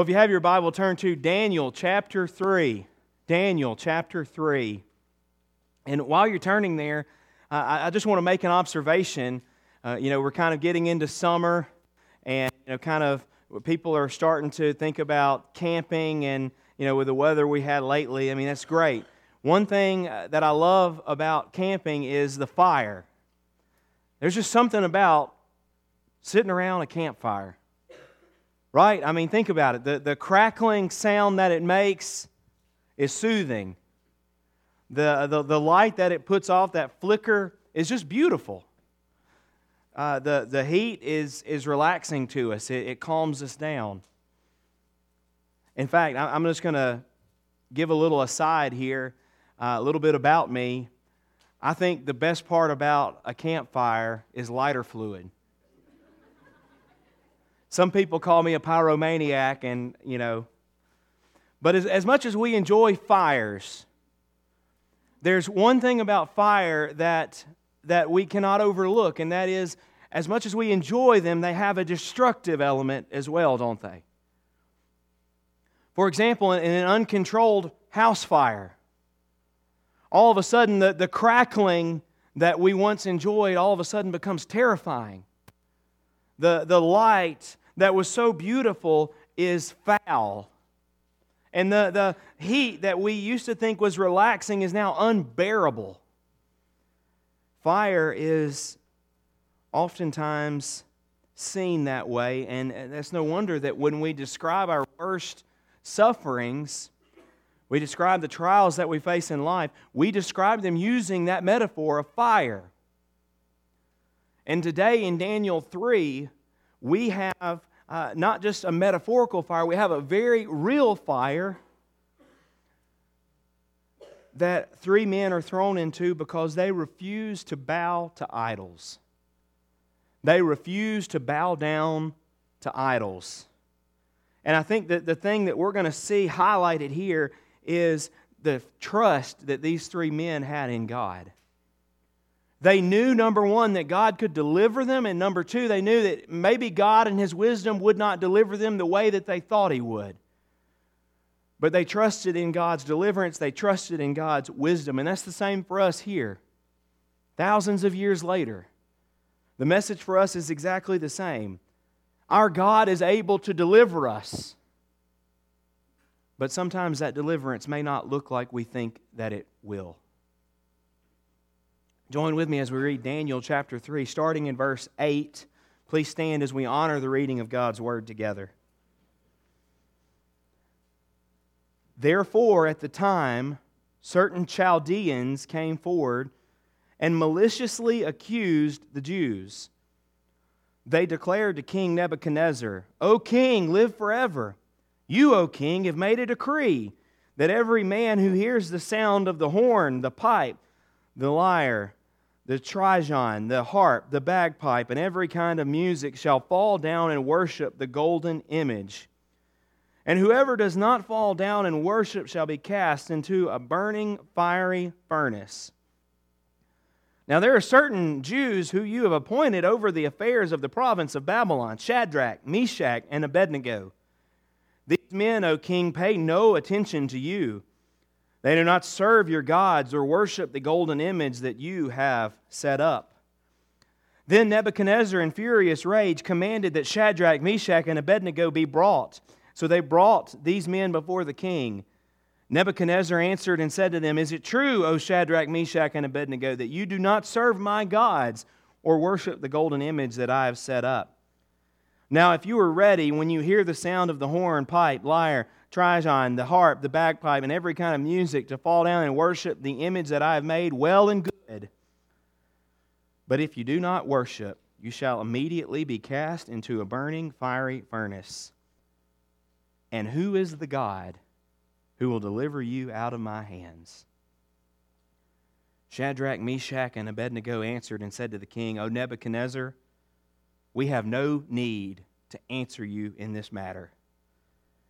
Well, if you have your Bible, turn to Daniel chapter 3. Daniel chapter 3. And while you're turning there, uh, I just want to make an observation. Uh, you know, we're kind of getting into summer, and, you know, kind of people are starting to think about camping and, you know, with the weather we had lately. I mean, that's great. One thing uh, that I love about camping is the fire. There's just something about sitting around a campfire. Right? I mean, think about it. The, the crackling sound that it makes is soothing. The, the, the light that it puts off, that flicker, is just beautiful. Uh, the, the heat is, is relaxing to us, it, it calms us down. In fact, I'm just going to give a little aside here, uh, a little bit about me. I think the best part about a campfire is lighter fluid. Some people call me a pyromaniac, and, you know, but as, as much as we enjoy fires, there's one thing about fire that, that we cannot overlook, and that is as much as we enjoy them, they have a destructive element as well, don't they? For example, in an uncontrolled house fire, all of a sudden the, the crackling that we once enjoyed all of a sudden becomes terrifying. The, the light that was so beautiful is foul. And the, the heat that we used to think was relaxing is now unbearable. Fire is oftentimes seen that way, and that's no wonder that when we describe our worst sufferings, we describe the trials that we face in life, we describe them using that metaphor of fire. And today in Daniel 3, we have uh, not just a metaphorical fire, we have a very real fire that three men are thrown into because they refuse to bow to idols. They refuse to bow down to idols. And I think that the thing that we're going to see highlighted here is the trust that these three men had in God. They knew, number one, that God could deliver them, and number two, they knew that maybe God in His wisdom would not deliver them the way that they thought He would. But they trusted in God's deliverance, they trusted in God's wisdom, and that's the same for us here. Thousands of years later, the message for us is exactly the same. Our God is able to deliver us, but sometimes that deliverance may not look like we think that it will. Join with me as we read Daniel chapter 3, starting in verse 8. Please stand as we honor the reading of God's word together. Therefore, at the time, certain Chaldeans came forward and maliciously accused the Jews. They declared to King Nebuchadnezzar, O king, live forever. You, O king, have made a decree that every man who hears the sound of the horn, the pipe, the lyre, the trigon, the harp, the bagpipe, and every kind of music shall fall down and worship the golden image. And whoever does not fall down and worship shall be cast into a burning fiery furnace. Now, there are certain Jews who you have appointed over the affairs of the province of Babylon Shadrach, Meshach, and Abednego. These men, O king, pay no attention to you they do not serve your gods or worship the golden image that you have set up. Then Nebuchadnezzar, in furious rage, commanded that Shadrach, Meshach, and Abednego be brought. So they brought these men before the king. Nebuchadnezzar answered and said to them, Is it true, O Shadrach, Meshach, and Abednego, that you do not serve my gods or worship the golden image that I have set up? Now, if you are ready, when you hear the sound of the horn, pipe, lyre, trigon, the harp, the bagpipe, and every kind of music to fall down and worship the image that I have made, well and good. But if you do not worship, you shall immediately be cast into a burning fiery furnace. And who is the God who will deliver you out of my hands? Shadrach, Meshach, and Abednego answered and said to the king, O Nebuchadnezzar, we have no need to answer you in this matter.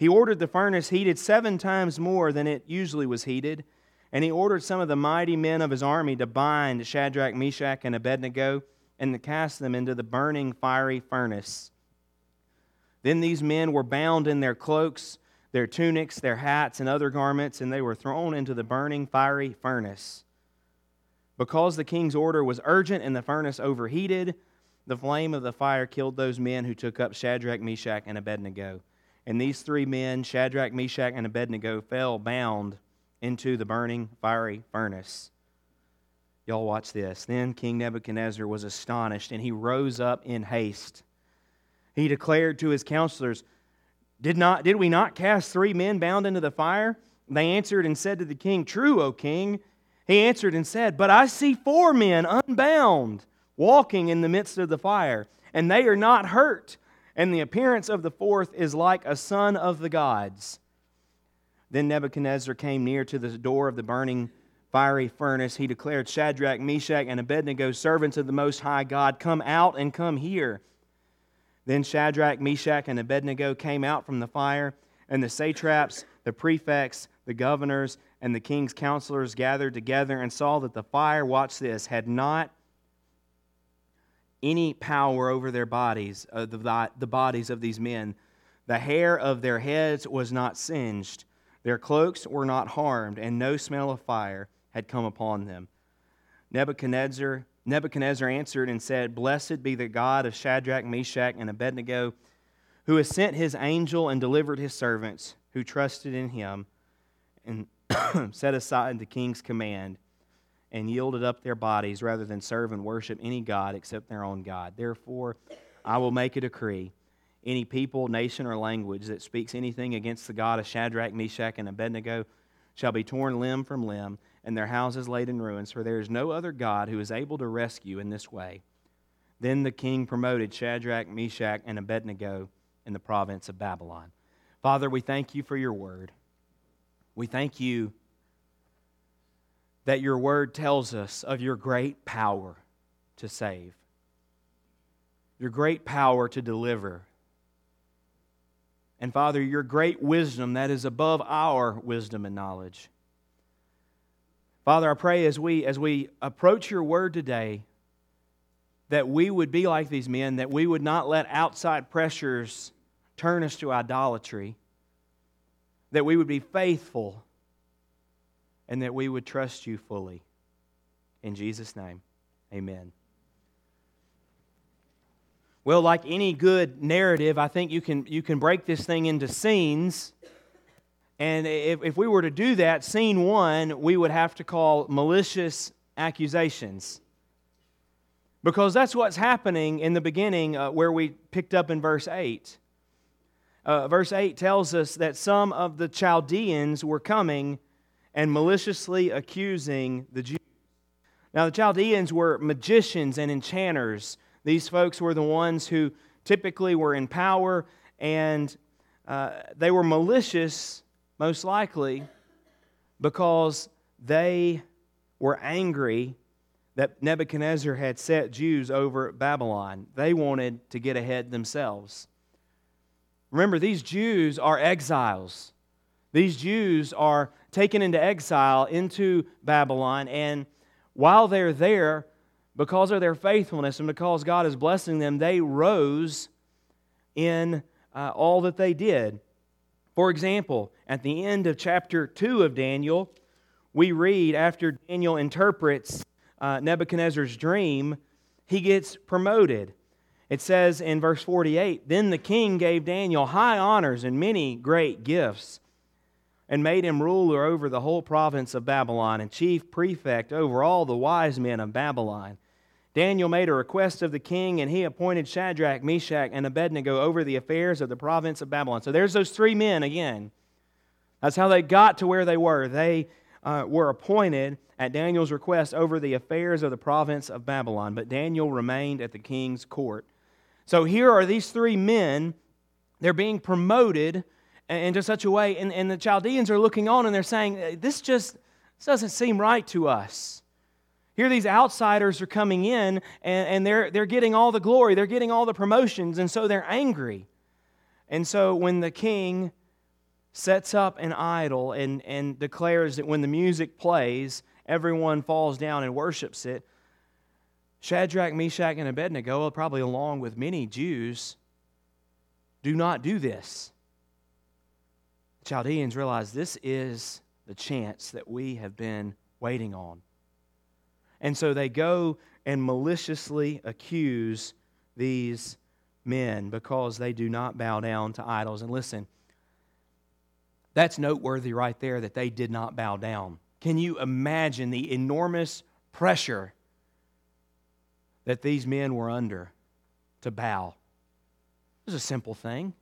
He ordered the furnace heated seven times more than it usually was heated, and he ordered some of the mighty men of his army to bind Shadrach, Meshach, and Abednego and to cast them into the burning fiery furnace. Then these men were bound in their cloaks, their tunics, their hats, and other garments, and they were thrown into the burning fiery furnace. Because the king's order was urgent and the furnace overheated, the flame of the fire killed those men who took up Shadrach, Meshach, and Abednego. And these three men, Shadrach, Meshach, and Abednego, fell bound into the burning fiery furnace. Y'all watch this. Then King Nebuchadnezzar was astonished, and he rose up in haste. He declared to his counselors, did, not, did we not cast three men bound into the fire? They answered and said to the king, True, O king. He answered and said, But I see four men unbound walking in the midst of the fire, and they are not hurt. And the appearance of the fourth is like a son of the gods. Then Nebuchadnezzar came near to the door of the burning fiery furnace. He declared, Shadrach, Meshach, and Abednego, servants of the Most High God, come out and come here. Then Shadrach, Meshach, and Abednego came out from the fire, and the satraps, the prefects, the governors, and the king's counselors gathered together and saw that the fire, watch this, had not any power over their bodies, uh, the, the bodies of these men. The hair of their heads was not singed, their cloaks were not harmed, and no smell of fire had come upon them. Nebuchadnezzar, Nebuchadnezzar answered and said, Blessed be the God of Shadrach, Meshach, and Abednego, who has sent his angel and delivered his servants who trusted in him and set aside the king's command and yielded up their bodies rather than serve and worship any God except their own God. Therefore, I will make a decree any people, nation, or language that speaks anything against the God of Shadrach, Meshach, and Abednego shall be torn limb from limb, and their houses laid in ruins, for there is no other God who is able to rescue in this way. Then the king promoted Shadrach, Meshach, and Abednego in the province of Babylon. Father, we thank you for your word. We thank you that your word tells us of your great power to save, your great power to deliver. And Father, your great wisdom that is above our wisdom and knowledge. Father, I pray as we, as we approach your word today, that we would be like these men, that we would not let outside pressures turn us to idolatry, that we would be faithful, and that we would trust you fully. In Jesus' name, amen. Well, like any good narrative, I think you can, you can break this thing into scenes. And if, if we were to do that, scene one, we would have to call malicious accusations. Because that's what's happening in the beginning uh, where we picked up in verse 8. Uh, verse 8 tells us that some of the Chaldeans were coming and maliciously accusing the Jews. Now, the Chaldeans were magicians and enchanters. These folks were the ones who typically were in power, and uh, they were malicious, most likely, because they were angry that Nebuchadnezzar had set Jews over Babylon. They wanted to get ahead themselves. Remember, these Jews are exiles. These Jews are taken into exile into Babylon, and while they're there, because of their faithfulness and because God is blessing them, they rose in uh, all that they did. For example, at the end of chapter 2 of Daniel, we read after Daniel interprets uh, Nebuchadnezzar's dream, he gets promoted. It says in verse 48 Then the king gave Daniel high honors and many great gifts, and made him ruler over the whole province of Babylon and chief prefect over all the wise men of Babylon. Daniel made a request of the king, and he appointed Shadrach, Meshach, and Abednego over the affairs of the province of Babylon. So there's those three men again. That's how they got to where they were. They uh, were appointed at Daniel's request over the affairs of the province of Babylon, but Daniel remained at the king's court. So here are these three men. They're being promoted, into such a way, and, and the Chaldeans are looking on and they're saying, This just this doesn't seem right to us. Here, these outsiders are coming in and, and they're, they're getting all the glory, they're getting all the promotions, and so they're angry. And so when the king sets up an idol and, and declares that when the music plays, everyone falls down and worships it, Shadrach, Meshach, and Abednego, probably along with many Jews, do not do this. Chaldeans realize this is the chance that we have been waiting on. And so they go and maliciously accuse these men because they do not bow down to idols. And listen, that's noteworthy right there that they did not bow down. Can you imagine the enormous pressure that these men were under to bow? It was a simple thing.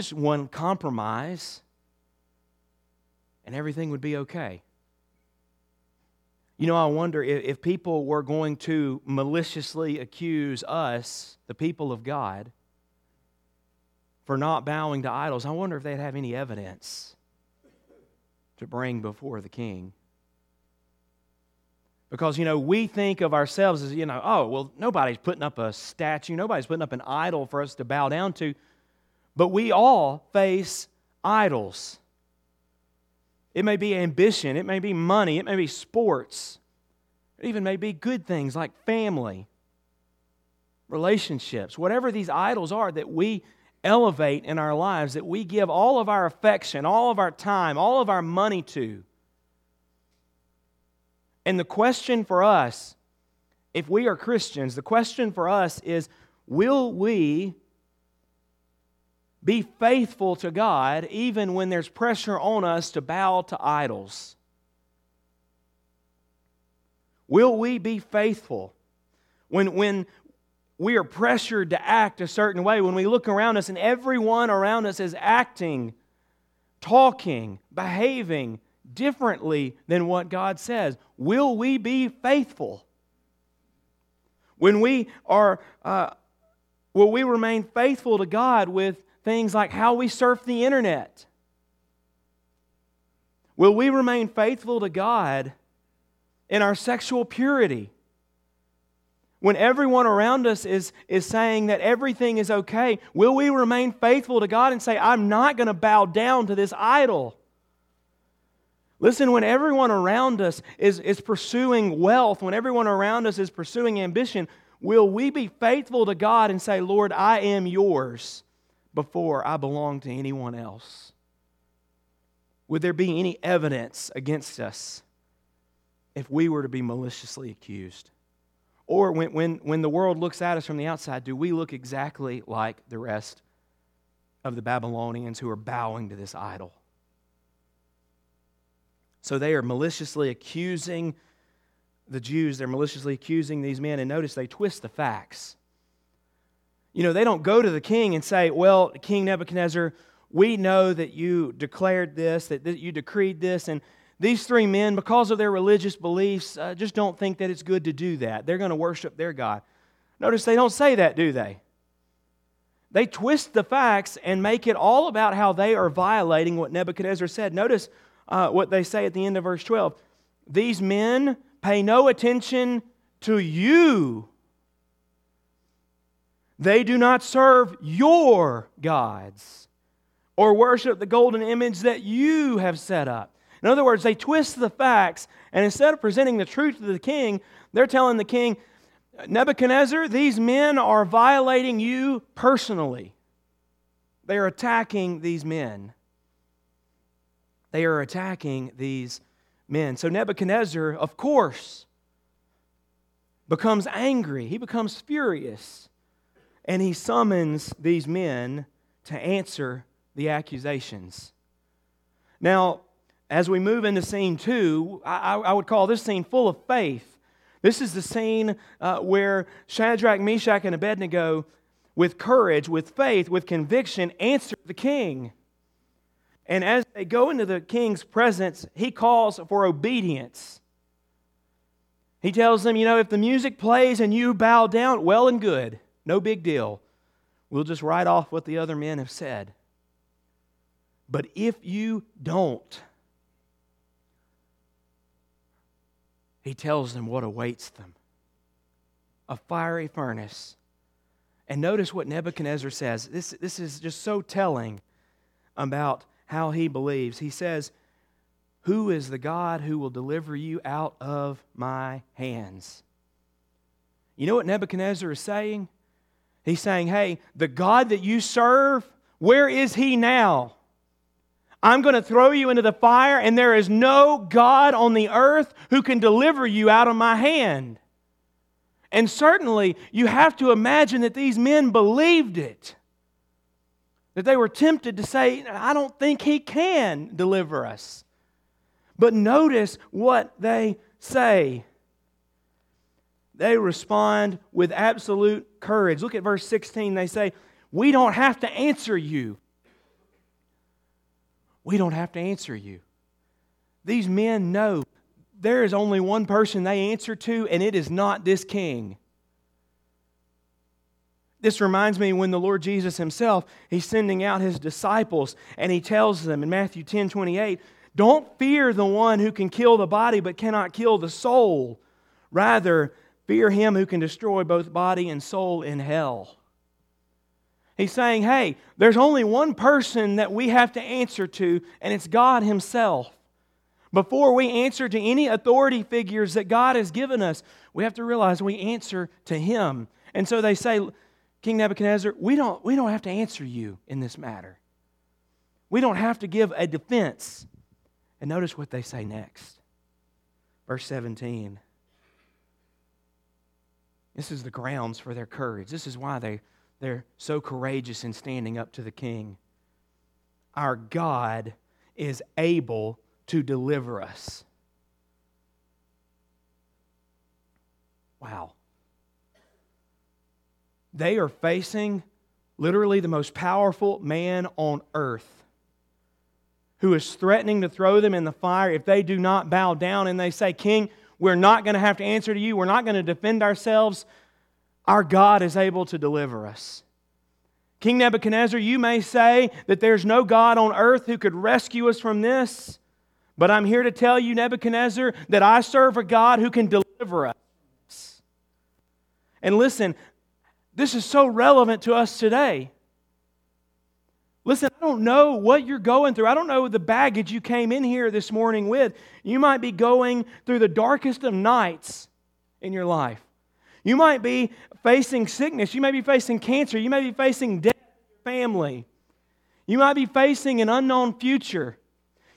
Just one compromise, and everything would be okay. You know, I wonder if, if people were going to maliciously accuse us, the people of God, for not bowing to idols, I wonder if they'd have any evidence to bring before the king. Because, you know, we think of ourselves as, you know, oh, well, nobody's putting up a statue, nobody's putting up an idol for us to bow down to. But we all face idols. It may be ambition, it may be money, it may be sports, it even may be good things like family, relationships, whatever these idols are that we elevate in our lives, that we give all of our affection, all of our time, all of our money to. And the question for us, if we are Christians, the question for us is will we be faithful to God even when there's pressure on us to bow to idols? Will we be faithful when, when we are pressured to act a certain way? When we look around us and everyone around us is acting, talking, behaving differently than what God says? Will we be faithful? When we are, uh, will we remain faithful to God with things like how we surf the internet? Will we remain faithful to God in our sexual purity? When everyone around us is, is saying that everything is okay, will we remain faithful to God and say, I'm not going to bow down to this idol? Listen, when everyone around us is, is pursuing wealth, when everyone around us is pursuing ambition, will we be faithful to God and say, Lord, I am yours before I belong to anyone else? Would there be any evidence against us if we were to be maliciously accused? Or when, when, when the world looks at us from the outside, do we look exactly like the rest of the Babylonians who are bowing to this idol? So they are maliciously accusing the Jews, they're maliciously accusing these men, and notice they twist the facts. You know, they don't go to the king and say, Well, King Nebuchadnezzar, we know that you declared this, that you decreed this, and these three men, because of their religious beliefs, uh, just don't think that it's good to do that. They're going to worship their God. Notice they don't say that, do they? They twist the facts and make it all about how they are violating what Nebuchadnezzar said. Notice uh, what they say at the end of verse 12. These men pay no attention to you. They do not serve your gods or worship the golden image that you have set up. In other words, they twist the facts, and instead of presenting the truth to the king, they're telling the king, Nebuchadnezzar, these men are violating you personally. They are attacking these men. They are attacking these men. So Nebuchadnezzar, of course, becomes angry. He becomes furious. And he summons these men to answer the accusations. Now, as we move into scene two, I, I would call this scene full of faith. This is the scene uh, where Shadrach, Meshach, and Abednego, with courage, with faith, with conviction, answer the king. And as they go into the king's presence, he calls for obedience. He tells them, you know, if the music plays and you bow down, well and good. No big deal. We'll just write off what the other men have said. But if you don't, he tells them what awaits them a fiery furnace. And notice what Nebuchadnezzar says. This, this is just so telling about how he believes. He says, Who is the God who will deliver you out of my hands? You know what Nebuchadnezzar is saying? He's saying, Hey, the God that you serve, where is he now? I'm going to throw you into the fire, and there is no God on the earth who can deliver you out of my hand. And certainly, you have to imagine that these men believed it. That they were tempted to say, I don't think he can deliver us. But notice what they say. They respond with absolute courage. Look at verse 16. They say, We don't have to answer you. We don't have to answer you. These men know there is only one person they answer to, and it is not this king. This reminds me when the Lord Jesus himself, he's sending out his disciples, and he tells them in Matthew 10 28, don't fear the one who can kill the body but cannot kill the soul. Rather, fear him who can destroy both body and soul in hell. He's saying, hey, there's only one person that we have to answer to, and it's God Himself. Before we answer to any authority figures that God has given us, we have to realize we answer to Him. And so they say, King Nebuchadnezzar, we don't, we don't have to answer you in this matter. We don't have to give a defense. And notice what they say next. Verse 17. This is the grounds for their courage. This is why they they're so courageous in standing up to the king. Our God is able to deliver us. Wow. They are facing literally the most powerful man on earth who is threatening to throw them in the fire if they do not bow down and they say, King, we're not going to have to answer to you. We're not going to defend ourselves. Our God is able to deliver us. King Nebuchadnezzar, you may say that there's no God on earth who could rescue us from this, but I'm here to tell you, Nebuchadnezzar, that I serve a God who can deliver us. And listen, this is so relevant to us today. Listen, I don't know what you're going through. I don't know the baggage you came in here this morning with. You might be going through the darkest of nights in your life. You might be facing sickness. You may be facing cancer. You may be facing death family. You might be facing an unknown future.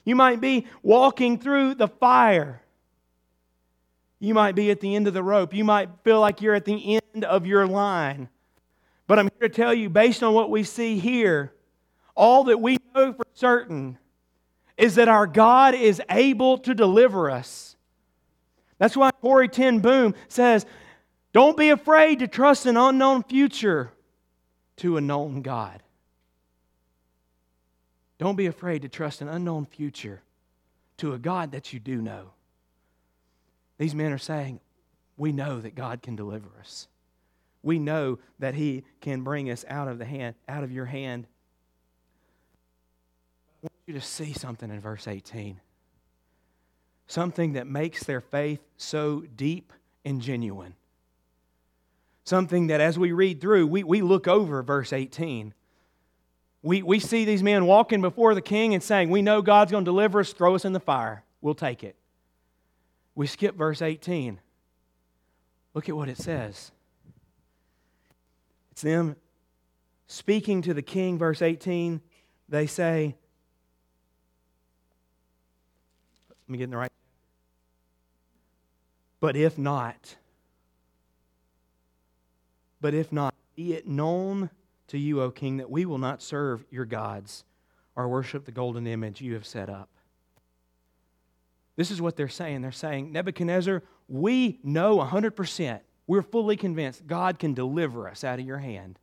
You might be walking through the fire. You might be at the end of the rope. You might feel like you're at the end of your line. But I'm here to tell you, based on what we see here, all that we know for certain is that our God is able to deliver us. That's why Corrie Ten Boom says, don't be afraid to trust an unknown future to a known God. Don't be afraid to trust an unknown future to a God that you do know. These men are saying, We know that God can deliver us. We know that He can bring us out of the hand, out of your hand. I want you to see something in verse 18. Something that makes their faith so deep and genuine. Something that as we read through, we, we look over verse 18. We, we see these men walking before the king and saying, We know God's going to deliver us, throw us in the fire. We'll take it. We skip verse 18. Look at what it says. It's them speaking to the king, verse 18. They say, Let me get in the right. But if not, but if not, be it known to you, O king, that we will not serve your gods or worship the golden image you have set up. This is what they're saying. They're saying, Nebuchadnezzar, we know 100%, we're fully convinced God can deliver us out of your hand.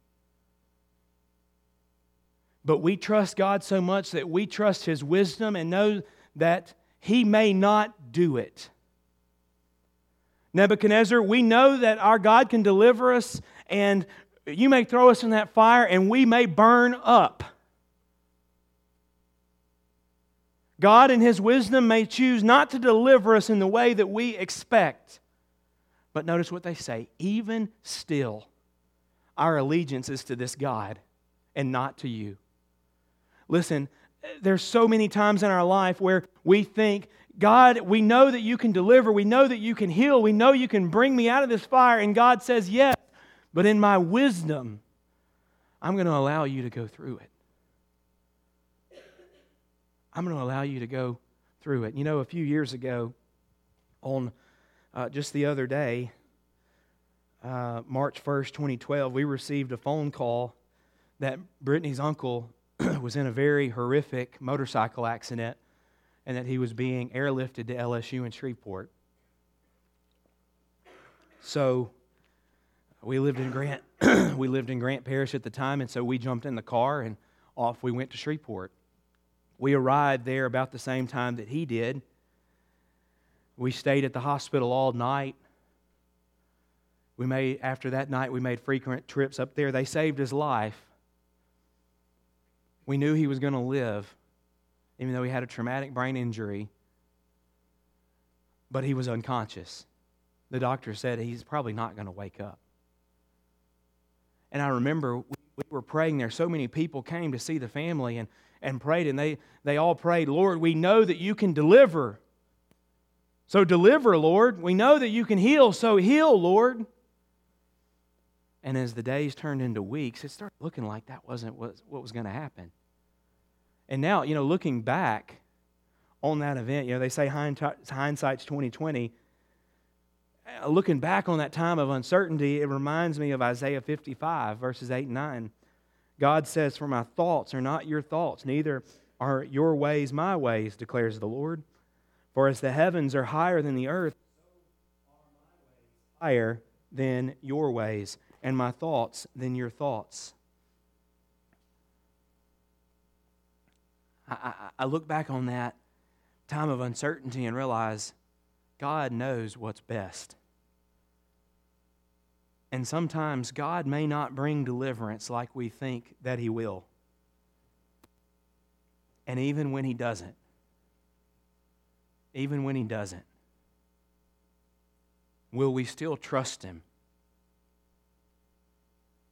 But we trust God so much that we trust His wisdom and know that He may not do it. Nebuchadnezzar, we know that our God can deliver us and you may throw us in that fire and we may burn up. God, in His wisdom, may choose not to deliver us in the way that we expect. But notice what they say even still, our allegiance is to this God and not to you. Listen, there's so many times in our life where we think, God, we know that you can deliver. We know that you can heal. We know you can bring me out of this fire. And God says, Yes, but in my wisdom, I'm going to allow you to go through it. I'm going to allow you to go through it. You know, a few years ago, on uh, just the other day, uh, March 1st, 2012, we received a phone call that Brittany's uncle was in a very horrific motorcycle accident and that he was being airlifted to LSU in Shreveport. So we lived in Grant we lived in Grant Parish at the time and so we jumped in the car and off we went to Shreveport. We arrived there about the same time that he did. We stayed at the hospital all night. We made after that night we made frequent trips up there. They saved his life. We knew he was going to live, even though he had a traumatic brain injury, but he was unconscious. The doctor said he's probably not going to wake up. And I remember we were praying there. So many people came to see the family and, and prayed, and they, they all prayed, Lord, we know that you can deliver. So deliver, Lord. We know that you can heal, so heal, Lord. And as the days turned into weeks, it started looking like that wasn't what, what was going to happen. And now, you know, looking back on that event, you know, they say hindsight's 2020. Uh, looking back on that time of uncertainty, it reminds me of Isaiah 55, verses 8 and 9. God says, For my thoughts are not your thoughts, neither are your ways my ways, declares the Lord. For as the heavens are higher than the earth, so are my ways higher than your ways, and my thoughts than your thoughts. I, I, I look back on that time of uncertainty and realize God knows what's best. And sometimes God may not bring deliverance like we think that He will. And even when He doesn't, even when He doesn't, will we still trust Him?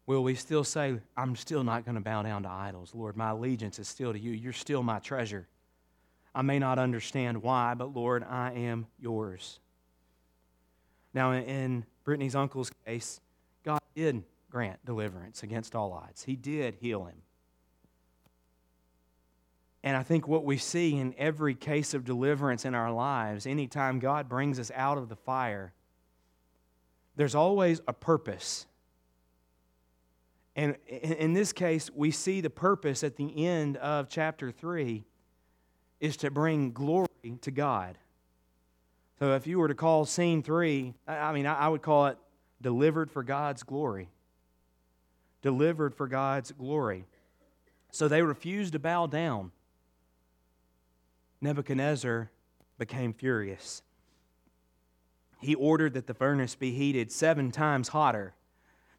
Will we still say, I'm still not going to bow down to idols? Lord, my allegiance is still to you. You're still my treasure. I may not understand why, but Lord, I am yours. Now, in Brittany's uncle's case, did grant deliverance against all odds, He did heal him. And I think what we see in every case of deliverance in our lives, anytime God brings us out of the fire, there's always a purpose and in this case, we see the purpose at the end of chapter 3 is to bring glory to God. So if you were to call scene 3, I mean, I would call it delivered for God's glory. Delivered for God's glory. So they refused to bow down. Nebuchadnezzar became furious. He ordered that the furnace be heated seven times hotter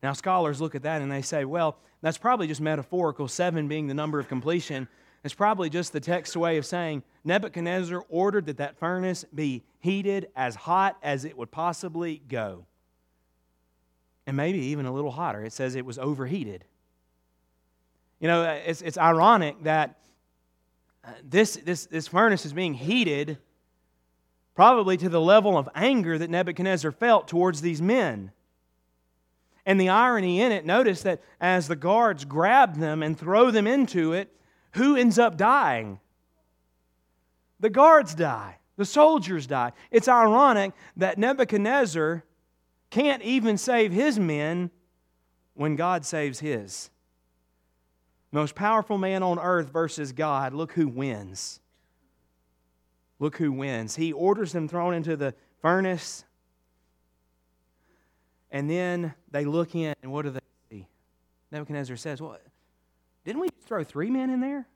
now, scholars look at that and they say, well, that's probably just metaphorical, seven being the number of completion. It's probably just the text way of saying Nebuchadnezzar ordered that that furnace be heated as hot as it would possibly go. And maybe even a little hotter. It says it was overheated. You know, it's, it's ironic that uh, this, this, this furnace is being heated probably to the level of anger that Nebuchadnezzar felt towards these men. And the irony in it, notice that as the guards grab them and throw them into it, who ends up dying? The guards die. The soldiers die. It's ironic that Nebuchadnezzar can't even save his men when God saves his. Most powerful man on earth versus God. Look who wins. Look who wins. He orders them thrown into the furnace and then they look in, and what do they see? Nebuchadnezzar says, Well, didn't we throw three men in there?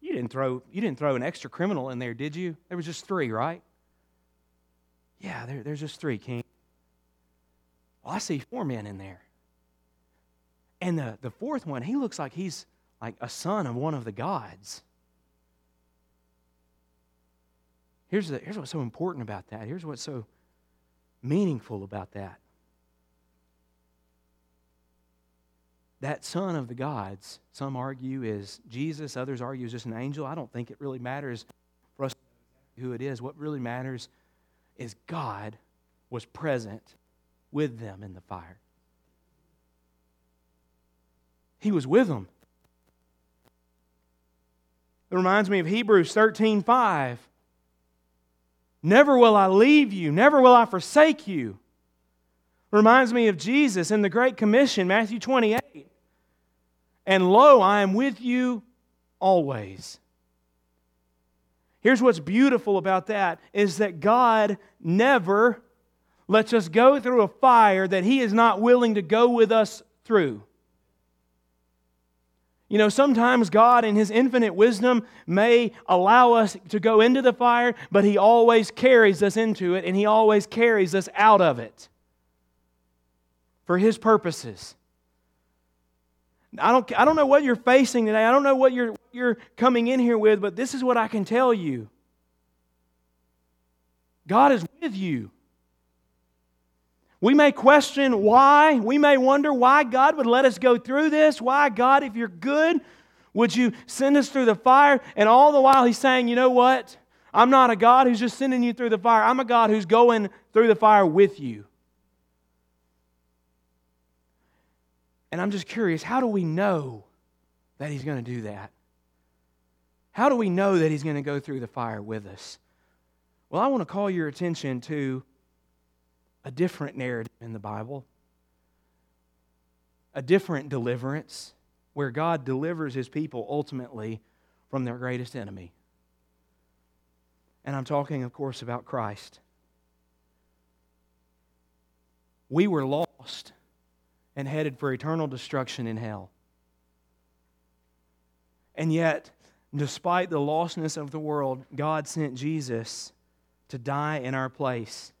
You didn't throw, you didn't throw an extra criminal in there, did you? There was just three, right? Yeah, there, there's just three, King. Well, I see four men in there. And the, the fourth one, he looks like he's like a son of one of the gods. Here's, the, here's what's so important about that. Here's what's so meaningful about that. That son of the gods, some argue is Jesus, others argue is just an angel. I don't think it really matters for us who it is. What really matters is God was present with them in the fire. He was with them. It reminds me of Hebrews 13 5. Never will I leave you, never will I forsake you. Reminds me of Jesus in the Great Commission, Matthew 28. And lo, I am with you always. Here's what's beautiful about that is that God never lets us go through a fire that He is not willing to go with us through. You know, sometimes God, in His infinite wisdom, may allow us to go into the fire, but He always carries us into it and He always carries us out of it for His purposes. I don't, I don't know what you're facing today. I don't know what you're, you're coming in here with, but this is what I can tell you God is with you. We may question why. We may wonder why God would let us go through this. Why, God, if you're good, would you send us through the fire? And all the while, He's saying, you know what? I'm not a God who's just sending you through the fire. I'm a God who's going through the fire with you. And I'm just curious how do we know that He's going to do that? How do we know that He's going to go through the fire with us? Well, I want to call your attention to a different narrative in the Bible, a different deliverance where God delivers his people ultimately from their greatest enemy. And I'm talking, of course, about Christ. We were lost and headed for eternal destruction in hell. And yet, despite the lostness of the world, God sent Jesus to die in our place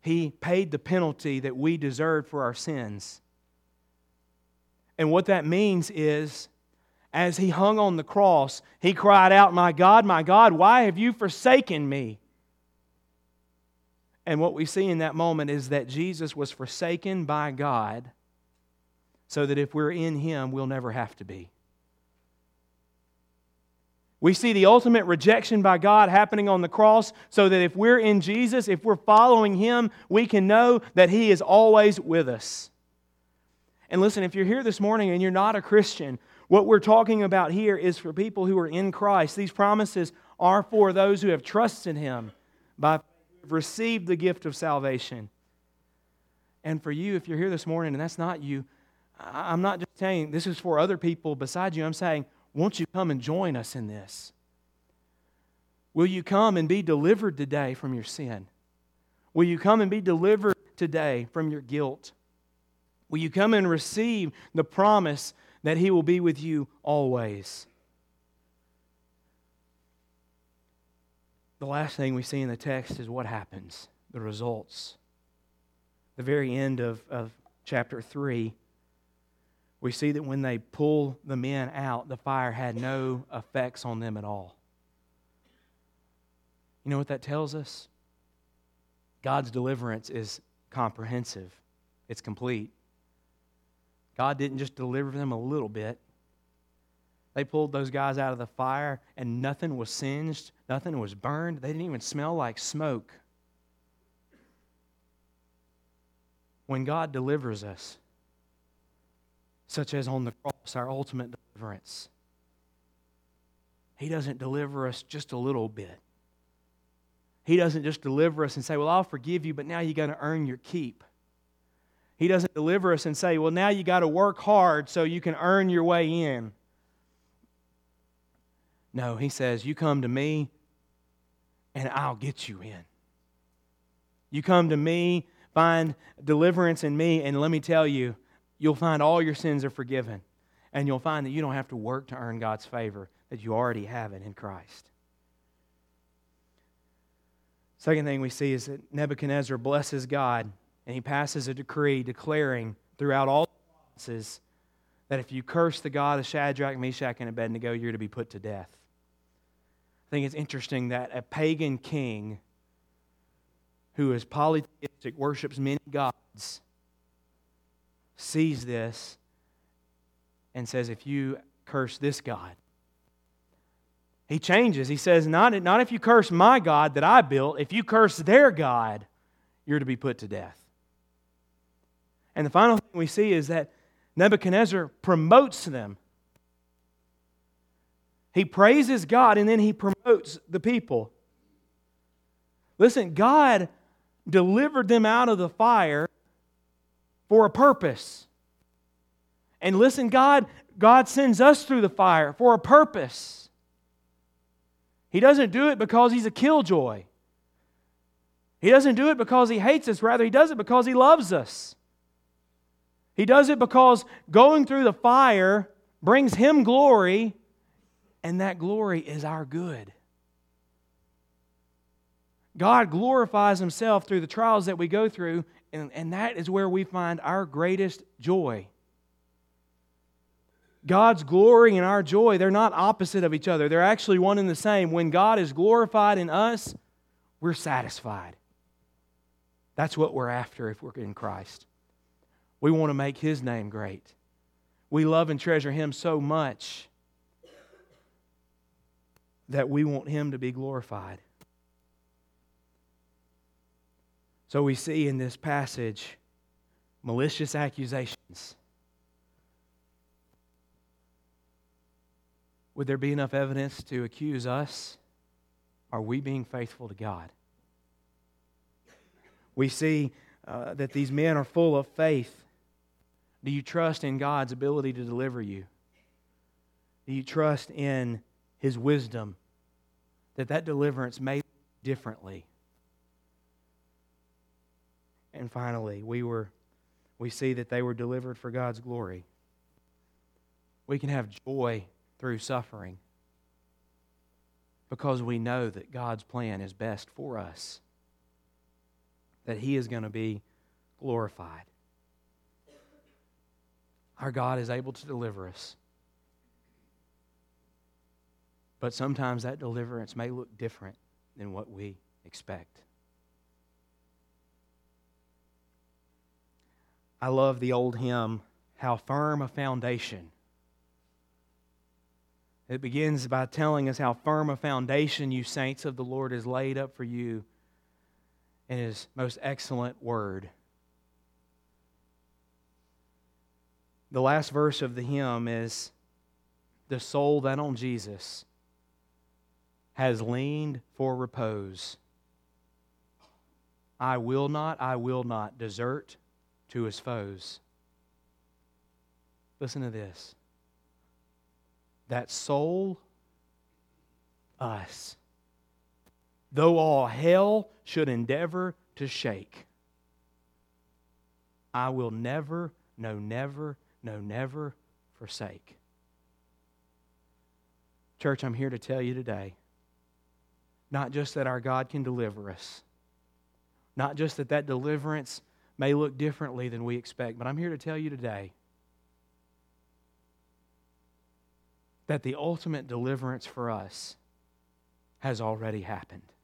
he paid the penalty that we deserved for our sins. And what that means is, as he hung on the cross, he cried out, My God, my God, why have you forsaken me? And what we see in that moment is that Jesus was forsaken by God so that if we're in him, we'll never have to be. We see the ultimate rejection by God happening on the cross so that if we're in Jesus, if we're following Him, we can know that He is always with us. And listen, if you're here this morning and you're not a Christian, what we're talking about here is for people who are in Christ. These promises are for those who have trusted Him by received the gift of salvation. And for you, if you're here this morning and that's not you, I'm not just saying this is for other people beside you. I'm saying won't you come and join us in this? Will you come and be delivered today from your sin? Will you come and be delivered today from your guilt? Will you come and receive the promise that He will be with you always? The last thing we see in the text is what happens, the results. The very end of, of chapter 3 we see that when they pull the men out, the fire had no effects on them at all. You know what that tells us? God's deliverance is comprehensive, it's complete. God didn't just deliver them a little bit. They pulled those guys out of the fire and nothing was singed, nothing was burned. They didn't even smell like smoke. When God delivers us, such as on the cross, our ultimate deliverance. He doesn't deliver us just a little bit. He doesn't just deliver us and say, Well, I'll forgive you, but now you got to earn your keep. He doesn't deliver us and say, Well, now you got to work hard so you can earn your way in. No, he says, You come to me and I'll get you in. You come to me, find deliverance in me, and let me tell you, you'll find all your sins are forgiven. And you'll find that you don't have to work to earn God's favor, that you already have it in Christ. Second thing we see is that Nebuchadnezzar blesses God and he passes a decree declaring throughout all the provinces that if you curse the God of Shadrach, Meshach, and Abednego, you're to be put to death. I think it's interesting that a pagan king who is polytheistic, worships many gods, sees this and says, If you curse this God, he changes. He says, not, not if you curse my God that I built, if you curse their God, you're to be put to death. And the final thing we see is that Nebuchadnezzar promotes them. He praises God and then he promotes the people. Listen, God delivered them out of the fire for a purpose. And listen, God, God sends us through the fire for a purpose. He doesn't do it because he's a killjoy. He doesn't do it because he hates us. Rather, he does it because he loves us. He does it because going through the fire brings him glory, and that glory is our good. God glorifies himself through the trials that we go through, and, and that is where we find our greatest joy. God's glory and our joy, they're not opposite of each other. They're actually one and the same. When God is glorified in us, we're satisfied. That's what we're after if we're in Christ. We want to make His name great. We love and treasure Him so much that we want Him to be glorified. So we see in this passage malicious accusations Would there be enough evidence to accuse us? Are we being faithful to God? We see uh, that these men are full of faith. Do you trust in God's ability to deliver you? Do you trust in His wisdom that that deliverance may differently? And finally, we were we see that they were delivered for God's glory. We can have joy through suffering because we know that God's plan is best for us, that He is going to be glorified. Our God is able to deliver us. But sometimes that deliverance may look different than what we expect. I love the old hymn, How Firm a Foundation it begins by telling us how firm a foundation you saints of the Lord is laid up for you in His most excellent word. The last verse of the hymn is The soul that on Jesus has leaned for repose. I will not, I will not desert to his foes. Listen to this that soul, us, though all hell should endeavor to shake, I will never, no, never, no, never forsake. Church, I'm here to tell you today not just that our God can deliver us, not just that that deliverance may look differently than we expect, but I'm here to tell you today that the ultimate deliverance for us has already happened.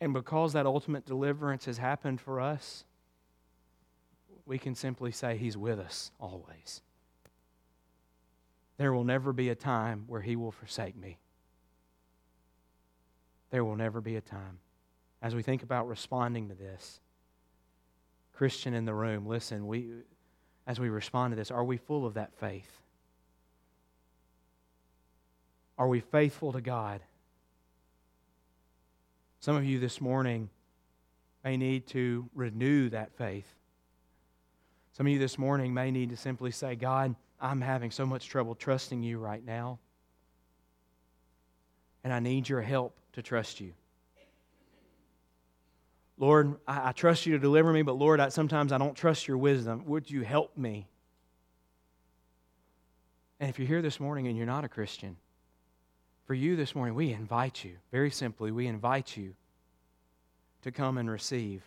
And because that ultimate deliverance has happened for us, we can simply say He's with us always. There will never be a time where He will forsake me. There will never be a time. As we think about responding to this, Christian in the room, listen, we as we respond to this? Are we full of that faith? Are we faithful to God? Some of you this morning may need to renew that faith. Some of you this morning may need to simply say, God, I'm having so much trouble trusting you right now, and I need your help to trust you. Lord, I, I, trust you to deliver me, but Lord, I, sometimes I don't trust your wisdom. Would you help me? And if you're here this morning and you're not a Christian, for you this morning, we invite you, very simply, we invite you to come and receive.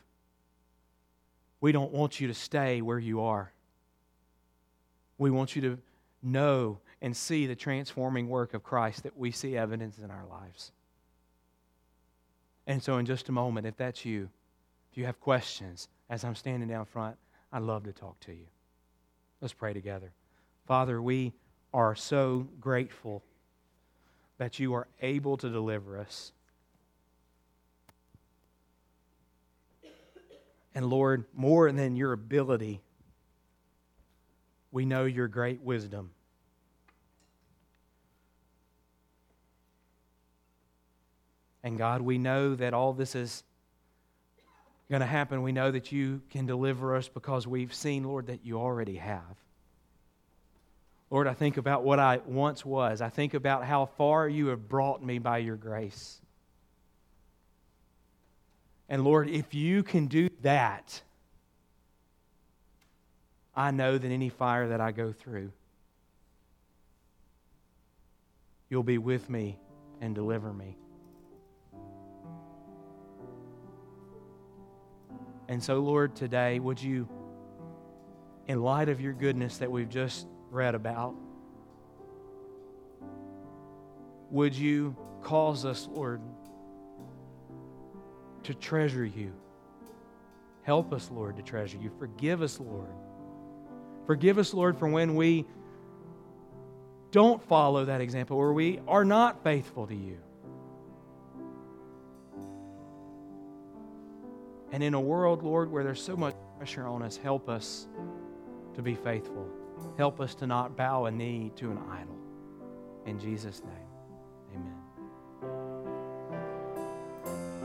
We don't want you to stay where you are. We want you to know and see the transforming work of Christ that we see evidence in our lives. And so, in just a moment, if that's you, if you have questions as I'm standing down front, I'd love to talk to you. Let's pray together. Father, we are so grateful that you are able to deliver us. And Lord, more than your ability, we know your great wisdom. And God, we know that all this is going to happen. We know that you can deliver us because we've seen, Lord, that you already have. Lord, I think about what I once was. I think about how far you have brought me by your grace. And Lord, if you can do that, I know that any fire that I go through, you'll be with me and deliver me. And so, Lord, today, would you, in light of your goodness that we've just read about, would you cause us, Lord, to treasure you? Help us, Lord, to treasure you. Forgive us, Lord. Forgive us, Lord, for when we don't follow that example, or we are not faithful to you. And in a world, Lord, where there's so much pressure on us, help us to be faithful. Help us to not bow a knee to an idol. In Jesus' name.